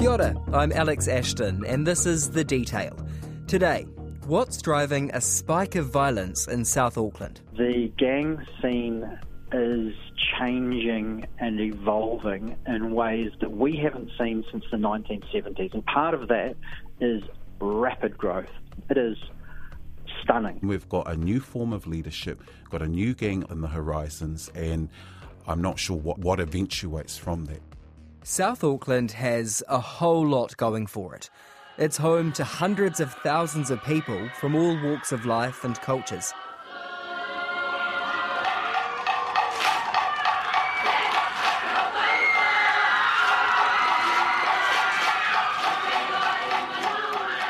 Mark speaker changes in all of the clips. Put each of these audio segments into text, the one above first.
Speaker 1: Kia ora, I'm Alex Ashton, and this is The Detail. Today, what's driving a spike of violence in South Auckland?
Speaker 2: The gang scene is changing and evolving in ways that we haven't seen since the 1970s. And part of that is rapid growth. It is stunning.
Speaker 3: We've got a new form of leadership, got a new gang on the horizons, and I'm not sure what, what eventuates from that.
Speaker 1: South Auckland has a whole lot going for it. It's home to hundreds of thousands of people from all walks of life and cultures.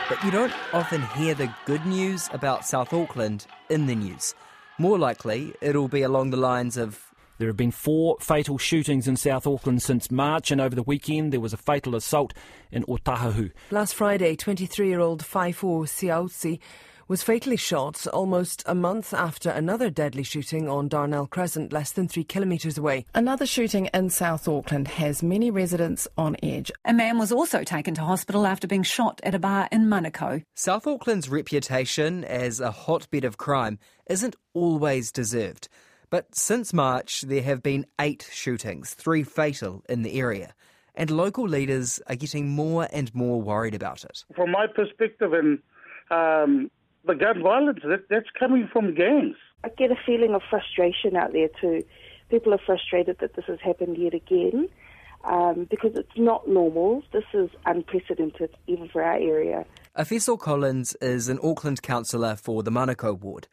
Speaker 1: But you don't often hear the good news about South Auckland in the news. More likely, it'll be along the lines of
Speaker 4: there have been four fatal shootings in South Auckland since March, and over the weekend there was a fatal assault in Otahuhu.
Speaker 5: Last Friday, 23 year old Faifo Siautsi was fatally shot almost a month after another deadly shooting on Darnell Crescent, less than three kilometres away.
Speaker 6: Another shooting in South Auckland has many residents on edge.
Speaker 7: A man was also taken to hospital after being shot at a bar in Manukau.
Speaker 1: South Auckland's reputation as a hotbed of crime isn't always deserved. But since March, there have been eight shootings, three fatal in the area. And local leaders are getting more and more worried about it.
Speaker 8: From my perspective, and um, the gun violence, that, that's coming from gangs.
Speaker 9: I get a feeling of frustration out there too. People are frustrated that this has happened yet again um, because it's not normal. This is unprecedented, even for our area.
Speaker 1: Efeso Collins is an Auckland councillor for the Manukau ward.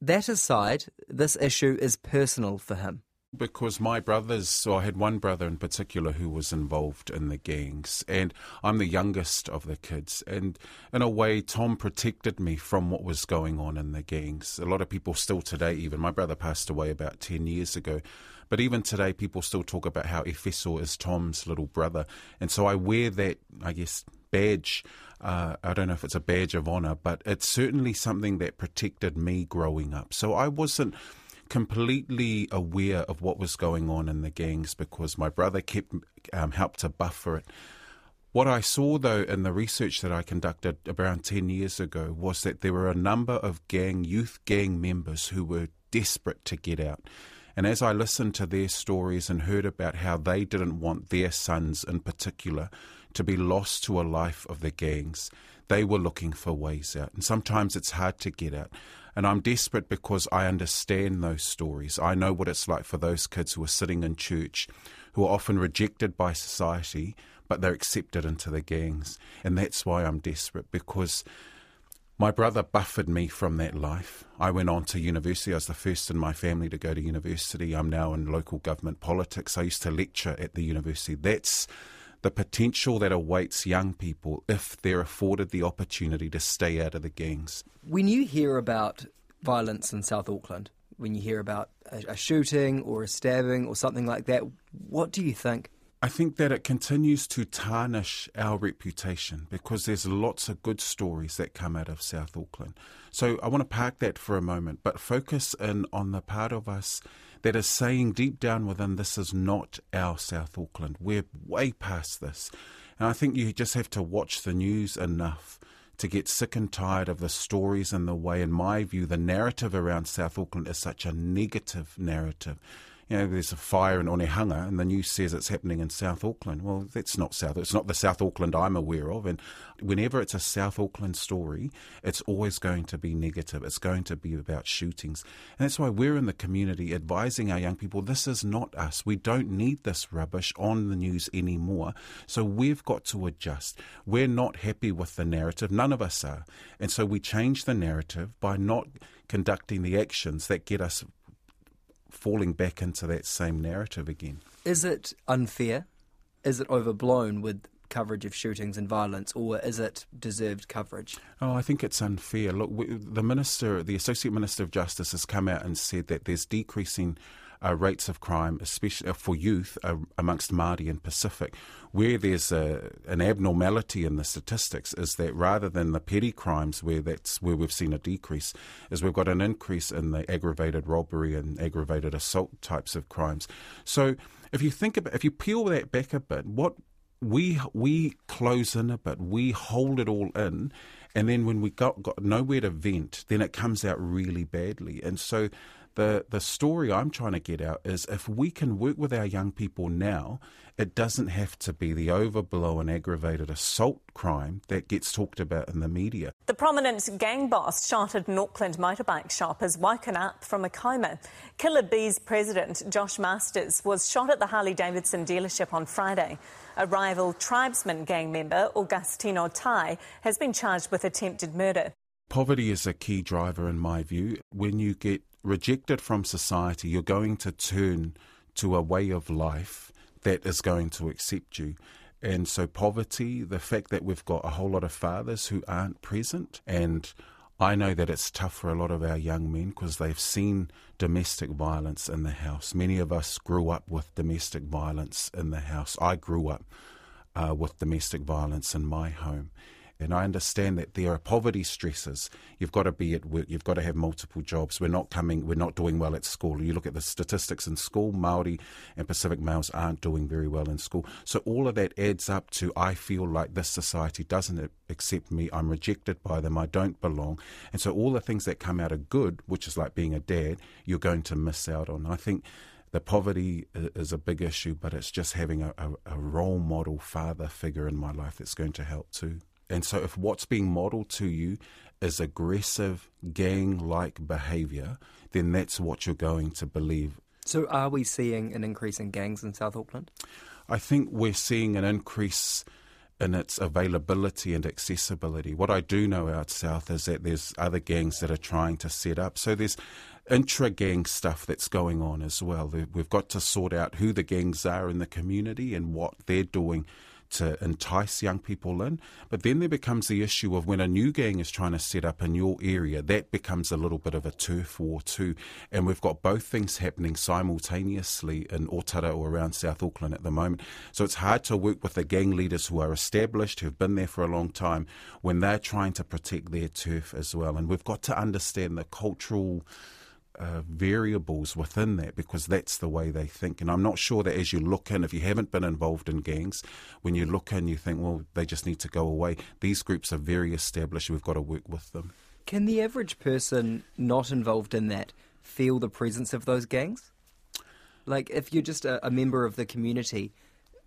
Speaker 1: That aside, this issue is personal for him
Speaker 3: because my brothers, so I had one brother in particular who was involved in the gangs, and I'm the youngest of the kids. And in a way, Tom protected me from what was going on in the gangs. A lot of people still today, even my brother passed away about 10 years ago. But even today, people still talk about how Efeso is Tom's little brother. And so I wear that, I guess, badge. Uh, I don't know if it's a badge of honour, but it's certainly something that protected me growing up. So I wasn't completely aware of what was going on in the gangs because my brother kept um, helped to buffer it. What I saw, though, in the research that I conducted around 10 years ago was that there were a number of gang, youth gang members who were desperate to get out. And as I listened to their stories and heard about how they didn't want their sons in particular to be lost to a life of the gangs, they were looking for ways out. And sometimes it's hard to get out. And I'm desperate because I understand those stories. I know what it's like for those kids who are sitting in church, who are often rejected by society, but they're accepted into the gangs. And that's why I'm desperate because my brother buffered me from that life. I went on to university. I was the first in my family to go to university. I'm now in local government politics. I used to lecture at the university. That's the potential that awaits young people if they're afforded the opportunity to stay out of the gangs.
Speaker 1: When you hear about violence in South Auckland, when you hear about a, a shooting or a stabbing or something like that, what do you think?
Speaker 3: I think that it continues to tarnish our reputation because there's lots of good stories that come out of South Auckland. So I want to park that for a moment, but focus in on the part of us that is saying deep down within this is not our South Auckland. We're way past this. And I think you just have to watch the news enough to get sick and tired of the stories and the way, in my view, the narrative around South Auckland is such a negative narrative you know, there's a fire in Onehunga and the news says it's happening in South Auckland. Well, that's not South. It's not the South Auckland I'm aware of. And whenever it's a South Auckland story, it's always going to be negative. It's going to be about shootings. And that's why we're in the community advising our young people this is not us. We don't need this rubbish on the news anymore. So we've got to adjust. We're not happy with the narrative. None of us are. And so we change the narrative by not conducting the actions that get us falling back into that same narrative again.
Speaker 1: Is it unfair? Is it overblown with coverage of shootings and violence, or is it deserved coverage?
Speaker 3: Oh, I think it's unfair. Look, we, the minister, the associate minister of justice, has come out and said that there's decreasing uh, rates of crime, especially uh, for youth uh, amongst Māori and Pacific. Where there's a, an abnormality in the statistics is that rather than the petty crimes where that's where we've seen a decrease, is we've got an increase in the aggravated robbery and aggravated assault types of crimes. So if you think about, if you peel that back a bit, what we we close in a bit, we hold it all in, and then when we got, got nowhere to vent, then it comes out really badly. And so the the story I'm trying to get out is if we can work with our young people now, it doesn't have to be the overblown aggravated assault crime that gets talked about in the media.
Speaker 10: The prominent gang boss shot at an Auckland motorbike shop has woken up from a coma. Killer Beez president Josh Masters was shot at the Harley Davidson dealership on Friday. A rival Tribesmen gang member, Augustino Tai, has been charged with attempted murder.
Speaker 3: Poverty is a key driver in my view. When you get rejected from society, you're going to turn to a way of life that is going to accept you. And so, poverty, the fact that we've got a whole lot of fathers who aren't present, and I know that it's tough for a lot of our young men because they've seen domestic violence in the house. Many of us grew up with domestic violence in the house. I grew up uh, with domestic violence in my home. And I understand that there are poverty stresses. You've got to be at work. You've got to have multiple jobs. We're not coming. We're not doing well at school. You look at the statistics in school. Maori and Pacific males aren't doing very well in school. So all of that adds up to I feel like this society doesn't accept me. I'm rejected by them. I don't belong. And so all the things that come out of good, which is like being a dad, you're going to miss out on. I think the poverty is a big issue, but it's just having a, a, a, role model father figure in my life that's going to help too. And so, if what's being modeled to you is aggressive, gang like behavior, then that's what you're going to believe.
Speaker 1: So, are we seeing an increase in gangs in South Auckland?
Speaker 3: I think we're seeing an increase in its availability and accessibility. What I do know out south is that there's other gangs that are trying to set up. So there's intra gang stuff that's going on as well. We've got to sort out who the gangs are in the community and what they're doing to entice young people in. But then there becomes the issue of when a new gang is trying to set up in your area, that becomes a little bit of a turf war too. And we've got both things happening simultaneously in Otara or around South Auckland at the moment. So it's hard to work with the gang leaders who are established, who've been there for a long time, when they're trying to protect their turf as well. And we've got to understand the cultural uh, variables within that because that's the way they think. And I'm not sure that as you look in, if you haven't been involved in gangs, when you look in, you think, well, they just need to go away. These groups are very established. We've got to work with them.
Speaker 1: Can the average person not involved in that feel the presence of those gangs? Like, if you're just a, a member of the community,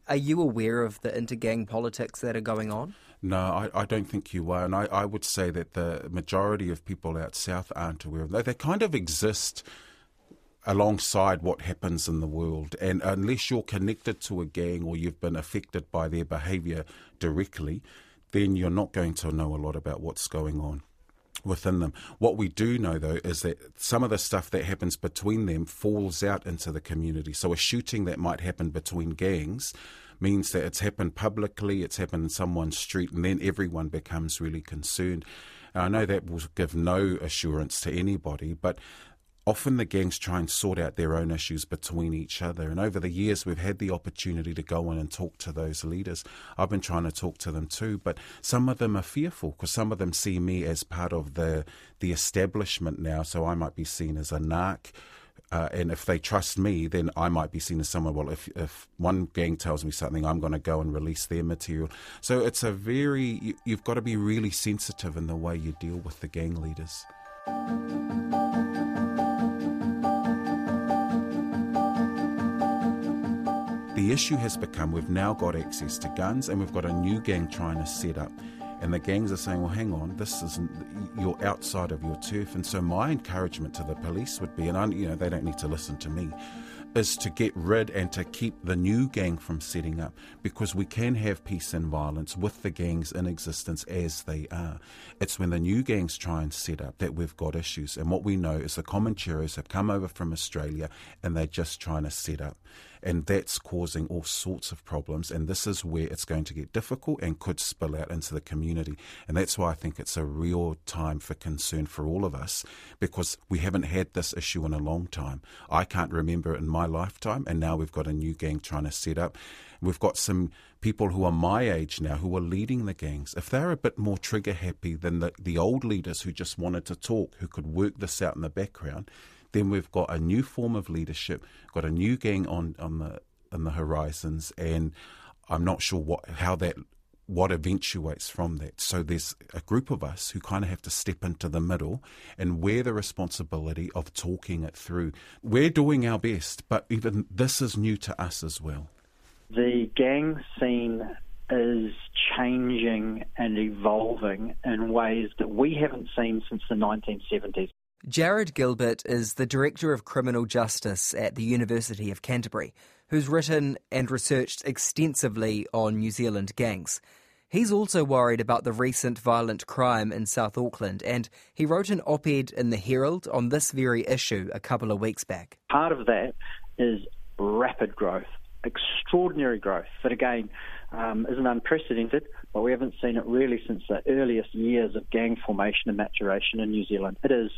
Speaker 1: are you aware of the intergang politics that are going on?
Speaker 3: No, I, I don't think you are. And I, I would say that the majority of people out south aren't aware of that. They kind of exist alongside what happens in the world. And unless you're connected to a gang or you've been affected by their behaviour directly, then you're not going to know a lot about what's going on within them. What we do know, though, is that some of the stuff that happens between them falls out into the community. So a shooting that might happen between gangs means that it's happened publicly, it's happened in someone's street, and then everyone becomes really concerned. I know that will give no assurance to anybody, but often the gangs try and sort out their own issues between each other. And over the years, we've had the opportunity to go in and talk to those leaders. I've been trying to talk to them too, but some of them are fearful because some of them see me as part of the the establishment now. So I might be seen as a narc. Uh, and if they trust me, then I might be seen as someone. Well, if if one gang tells me something, I'm going to go and release their material. So it's a very you, you've got to be really sensitive in the way you deal with the gang leaders. The issue has become we've now got access to guns and we've got a new gang trying to set up. And the gangs are saying, well, hang on, this isn't, you're outside of your turf. And so my encouragement to the police would be, and I, you know, they don't need to listen to me, is to get rid and to keep the new gang from setting up because we can have peace and violence with the gangs in existence as they are. It's when the new gangs try and set up that we've got issues. And what we know is the Comancheros have come over from Australia and they're just trying to set up and that's causing all sorts of problems. And this is where it's going to get difficult and could spill out into the community. And that's why I think it's a real time for concern for all of us because we haven't had this issue in a long time. I can't remember it in my lifetime, and now we've got a new gang trying to set up. We've got some people who are my age now who are leading the gangs. If they're a bit more trigger happy than the, the old leaders who just wanted to talk, who could work this out in the background, then we've got a new form of leadership, got a new gang on, on the on the horizons, and I'm not sure what how that what eventuates from that. So there's a group of us who kind of have to step into the middle and wear the responsibility of talking it through. We're doing our best, but even this is new to us as well.
Speaker 2: The gang scene is changing and evolving in ways that we haven't seen since the 1970s.
Speaker 1: Jarrod Gilbert is the Director of Criminal Justice at the University of Canterbury, who's written and researched extensively on New Zealand gangs. He's also worried about the recent violent crime in South Auckland, and he wrote an op ed in the Herald on this very issue a couple of weeks back.
Speaker 2: Part of that is rapid growth, extraordinary growth that, again, um, isn't unprecedented, but we haven't seen it really since the earliest years of gang formation and maturation in New Zealand. It is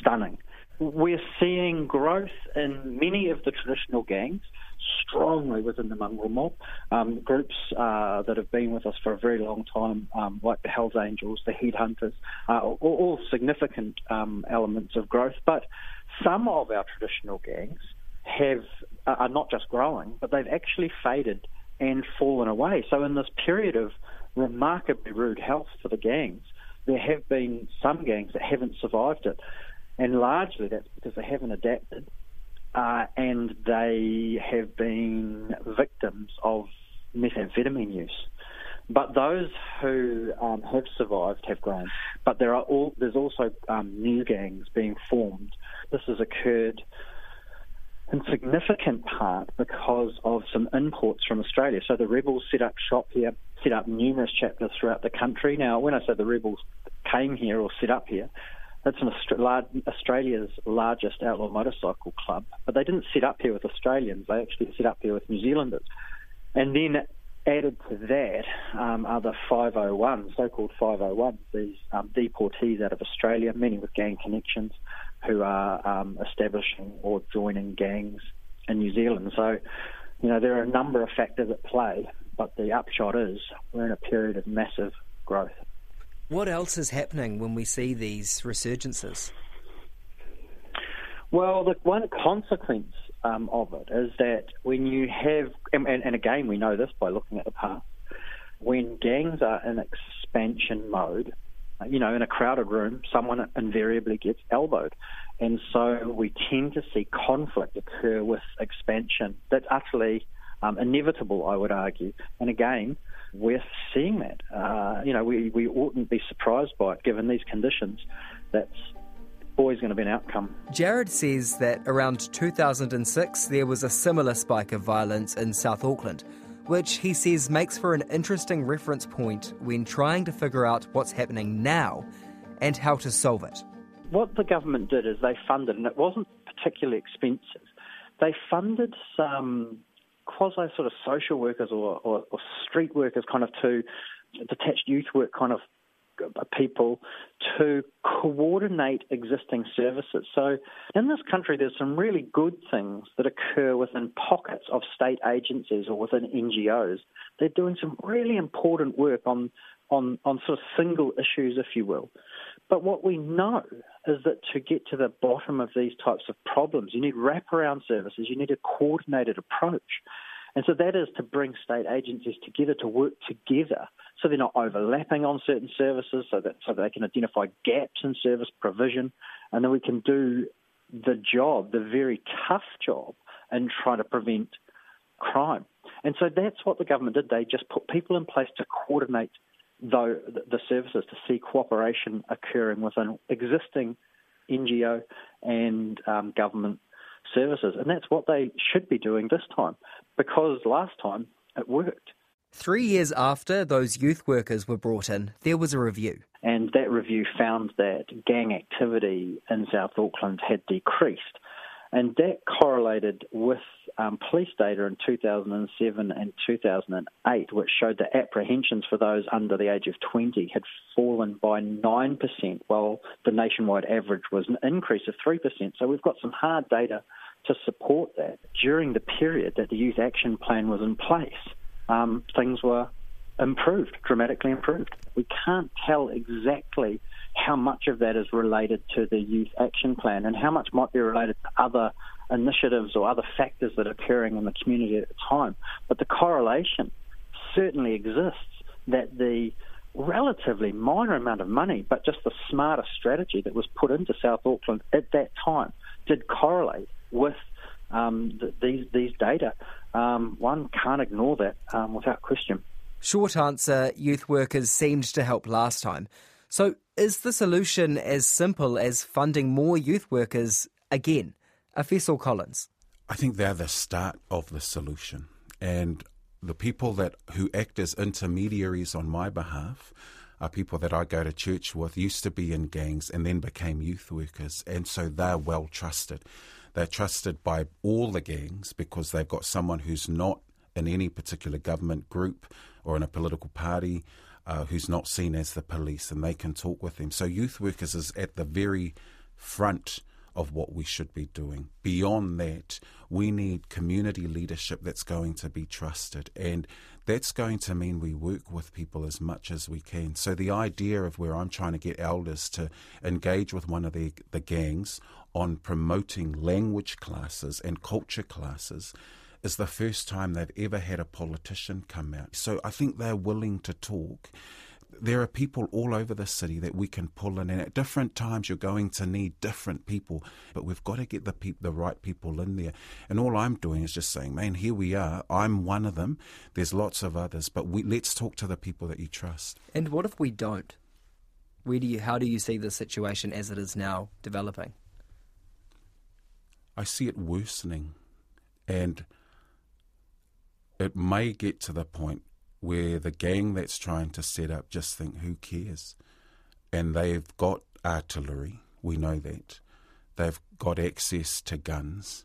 Speaker 2: stunning. We're seeing growth in many of the traditional gangs, strongly within the mongrel mob. Um, groups uh, that have been with us for a very long time, um, like the Hells Angels, the Headhunters, uh, all, all, significant um, elements of growth. But some of our traditional gangs have uh, are not just growing, but they've actually faded and fallen away. So in this period of remarkably rude health for the gangs, there have been some gangs that haven't survived it. And largely that's because they haven't adapted uh, and they have been victims of methamphetamine use. But those who um, have survived have grown. But there are all, there's also um, new gangs being formed. This has occurred in significant part because of some imports from Australia. So the rebels set up shop here, set up numerous chapters throughout the country. Now, when I say the rebels came here or set up here, that's Australia's largest outlaw motorcycle club, but they didn't set up here with Australians. They actually set up here with New Zealanders. And then added to that um, are the 501, so-called 501s, these um, deportees out of Australia, many with gang connections, who are um, establishing or joining gangs in New Zealand. So, you know, there are a number of factors at play, but the upshot is we're in a period of massive growth.
Speaker 1: What else is happening when we see these resurgences?
Speaker 2: Well, the one consequence um, of it is that when you have, and, and, again, we know this by looking at the past, when gangs are in expansion mode, you know, in a crowded room, someone invariably gets elbowed. And so we tend to see conflict occur with expansion. That's utterly um, inevitable, I would argue. And again, we're seeing that. Uh, you know, we, we oughtn't be surprised by it given these conditions. That's always going to be an outcome.
Speaker 1: Jarrod says that around 2006 there was a similar spike of violence in South Auckland, which he says makes for an interesting reference point when trying to figure out what's happening now and how to solve it.
Speaker 2: What the government did is they funded, and it wasn't particularly expensive, they funded some quasi sort of social workers or, or, or street workers kind of to detached youth work kind of people to coordinate existing services. So, in this country, there's some really good things that occur within pockets of state agencies or within NGOs. They're doing some really important work on, on, on sort of single issues, if you will. But what we know is that to get to the bottom of these types of problems, you need wraparound services, you need a coordinated approach. And so that is to bring state agencies together to work together so they're not overlapping on certain services, so that, so that they can identify gaps in service provision, and then we can do the job, the very tough job, in trying to prevent crime. And so that's what the government did. They just put people in place to coordinate the, the services, to see cooperation occurring within existing NGO and um, government services. And that's what they should be doing this time because last time it worked.
Speaker 1: Three years after those youth workers were brought in, there was a review.
Speaker 2: And that review found that gang activity in South Auckland had decreased. And that correlated with um, police data in 2007 and 2008, which showed that apprehensions for those under the age of 20 had fallen by 9%, while the nationwide average was an increase of 3%. So we've got some hard data to support that. During the period that the Youth Action Plan was in place, um, things were improved, dramatically improved. We can't tell exactly how much of that is related to the youth action plan and how much might be related to other initiatives or other factors that are occurring in the community at the time. But the correlation certainly exists that the relatively minor amount of money, but just the smarter strategy that was put into South Auckland at that time did correlate with um, th- these these data. Um, one can't ignore that um, without question.
Speaker 1: Short answer: youth workers seemed to help last time. So, is the solution as simple as funding more youth workers again? Efeso Collins.
Speaker 3: I think they're the start of the solution, and the people that who act as intermediaries on my behalf are people that I go to church with, used to be in gangs and then became youth workers, and so they're well trusted. They're trusted by all the gangs because they've got someone who's not in any particular government group or in a political party uh, who's not seen as the police, and they can talk with them. So youth workers is at the very front of what we should be doing. Beyond that, we need community leadership that's going to be trusted. And that's going to mean we work with people as much as we can. So the idea of where I'm trying to get elders to engage with one of the, the gangs on promoting language classes and culture classes is the first time they've ever had a politician come out. So I think they're willing to talk. There are people all over the city that we can pull in, and at different times you're going to need different people. But we've got to get the pe- the right people in there. And all I'm doing is just saying, man, here we are. I'm one of them. There's lots of others, but we, let's talk to the people that you trust.
Speaker 1: And what if we don't? Where do you? How do you see the situation as it is now developing?
Speaker 3: I see it worsening, and it may get to the point where the gang that's trying to set up just think, who cares? And they've got artillery, we know that. They've got access to guns.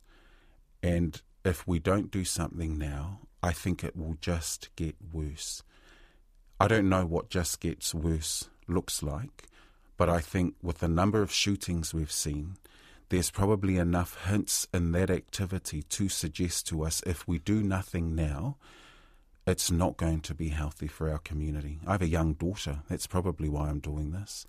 Speaker 3: And if we don't do something now, I think it will just get worse. I don't know what just gets worse looks like, but I think with the number of shootings we've seen, there's probably enough hints in that activity to suggest to us if we do nothing now, it's not going to be healthy for our community. I have a young daughter. That's probably why I'm doing this.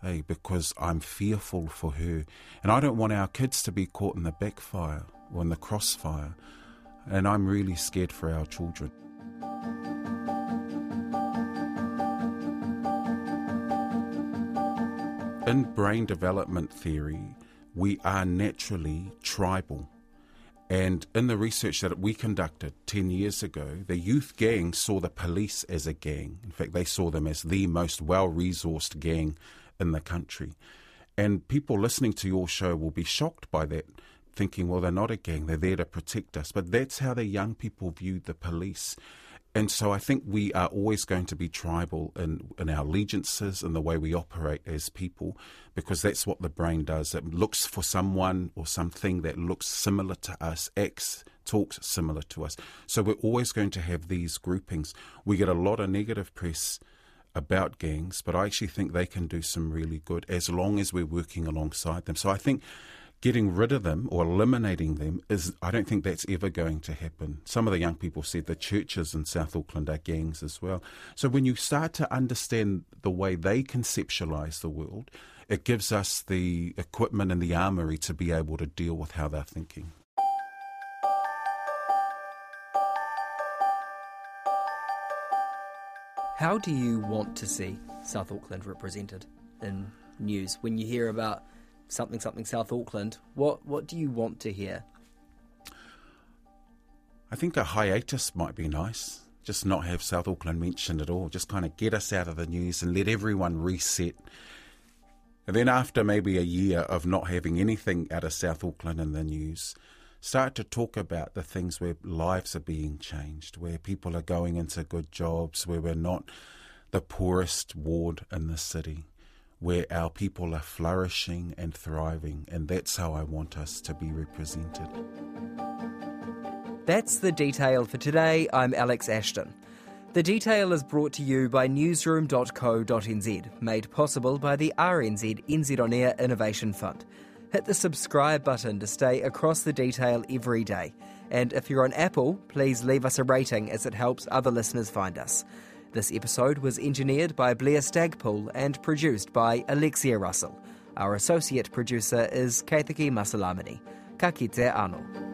Speaker 3: Hey, because I'm fearful for her. And I don't want our kids to be caught in the backfire or in the crossfire. And I'm really scared for our children. In brain development theory, we are naturally tribal. And in the research that we conducted 10 years ago, the youth gang saw the police as a gang. In fact, they saw them as the most well resourced gang in the country. And people listening to your show will be shocked by that, thinking, well, they're not a gang, they're there to protect us. But that's how the young people viewed the police. And so I think we are always going to be tribal in, in our allegiances and the way we operate as people because that's what the brain does. It looks for someone or something that looks similar to us, acts, talks similar to us. So we're always going to have these groupings. We get a lot of negative press about gangs, but I actually think they can do some really good as long as we're working alongside them. So I think getting rid of them or eliminating them is I don't think that's ever going to happen. Some of the young people said the churches in South Auckland are gangs as well. So when you start to understand the way they conceptualize the world, it gives us the equipment and the armory to be able to deal with how they're thinking.
Speaker 1: How do you want to see South Auckland represented in news when you hear about something something South Auckland. What what do you want to hear?
Speaker 3: I think a hiatus might be nice. Just not have South Auckland mentioned at all. Just kind of get us out of the news and let everyone reset. And then after maybe a year of not having anything out of South Auckland in the news, start to talk about the things where lives are being changed, where people are going into good jobs, where we're not the poorest ward in the city where our people are flourishing and thriving, and that's how I want us to be represented.
Speaker 1: That's the detail for today. I'm Alex Ashton. The detail is brought to you by newsroom.co.nz, made possible by the RNZ NZ On Air Innovation Fund. Hit the subscribe button to stay across the detail every day. And if you're on Apple, please leave us a rating as it helps other listeners find us. This episode was engineered by Blair Stagpoole and produced by Alexia Russell. Our associate producer is Kaitaki Masalamani. Ka kite anō.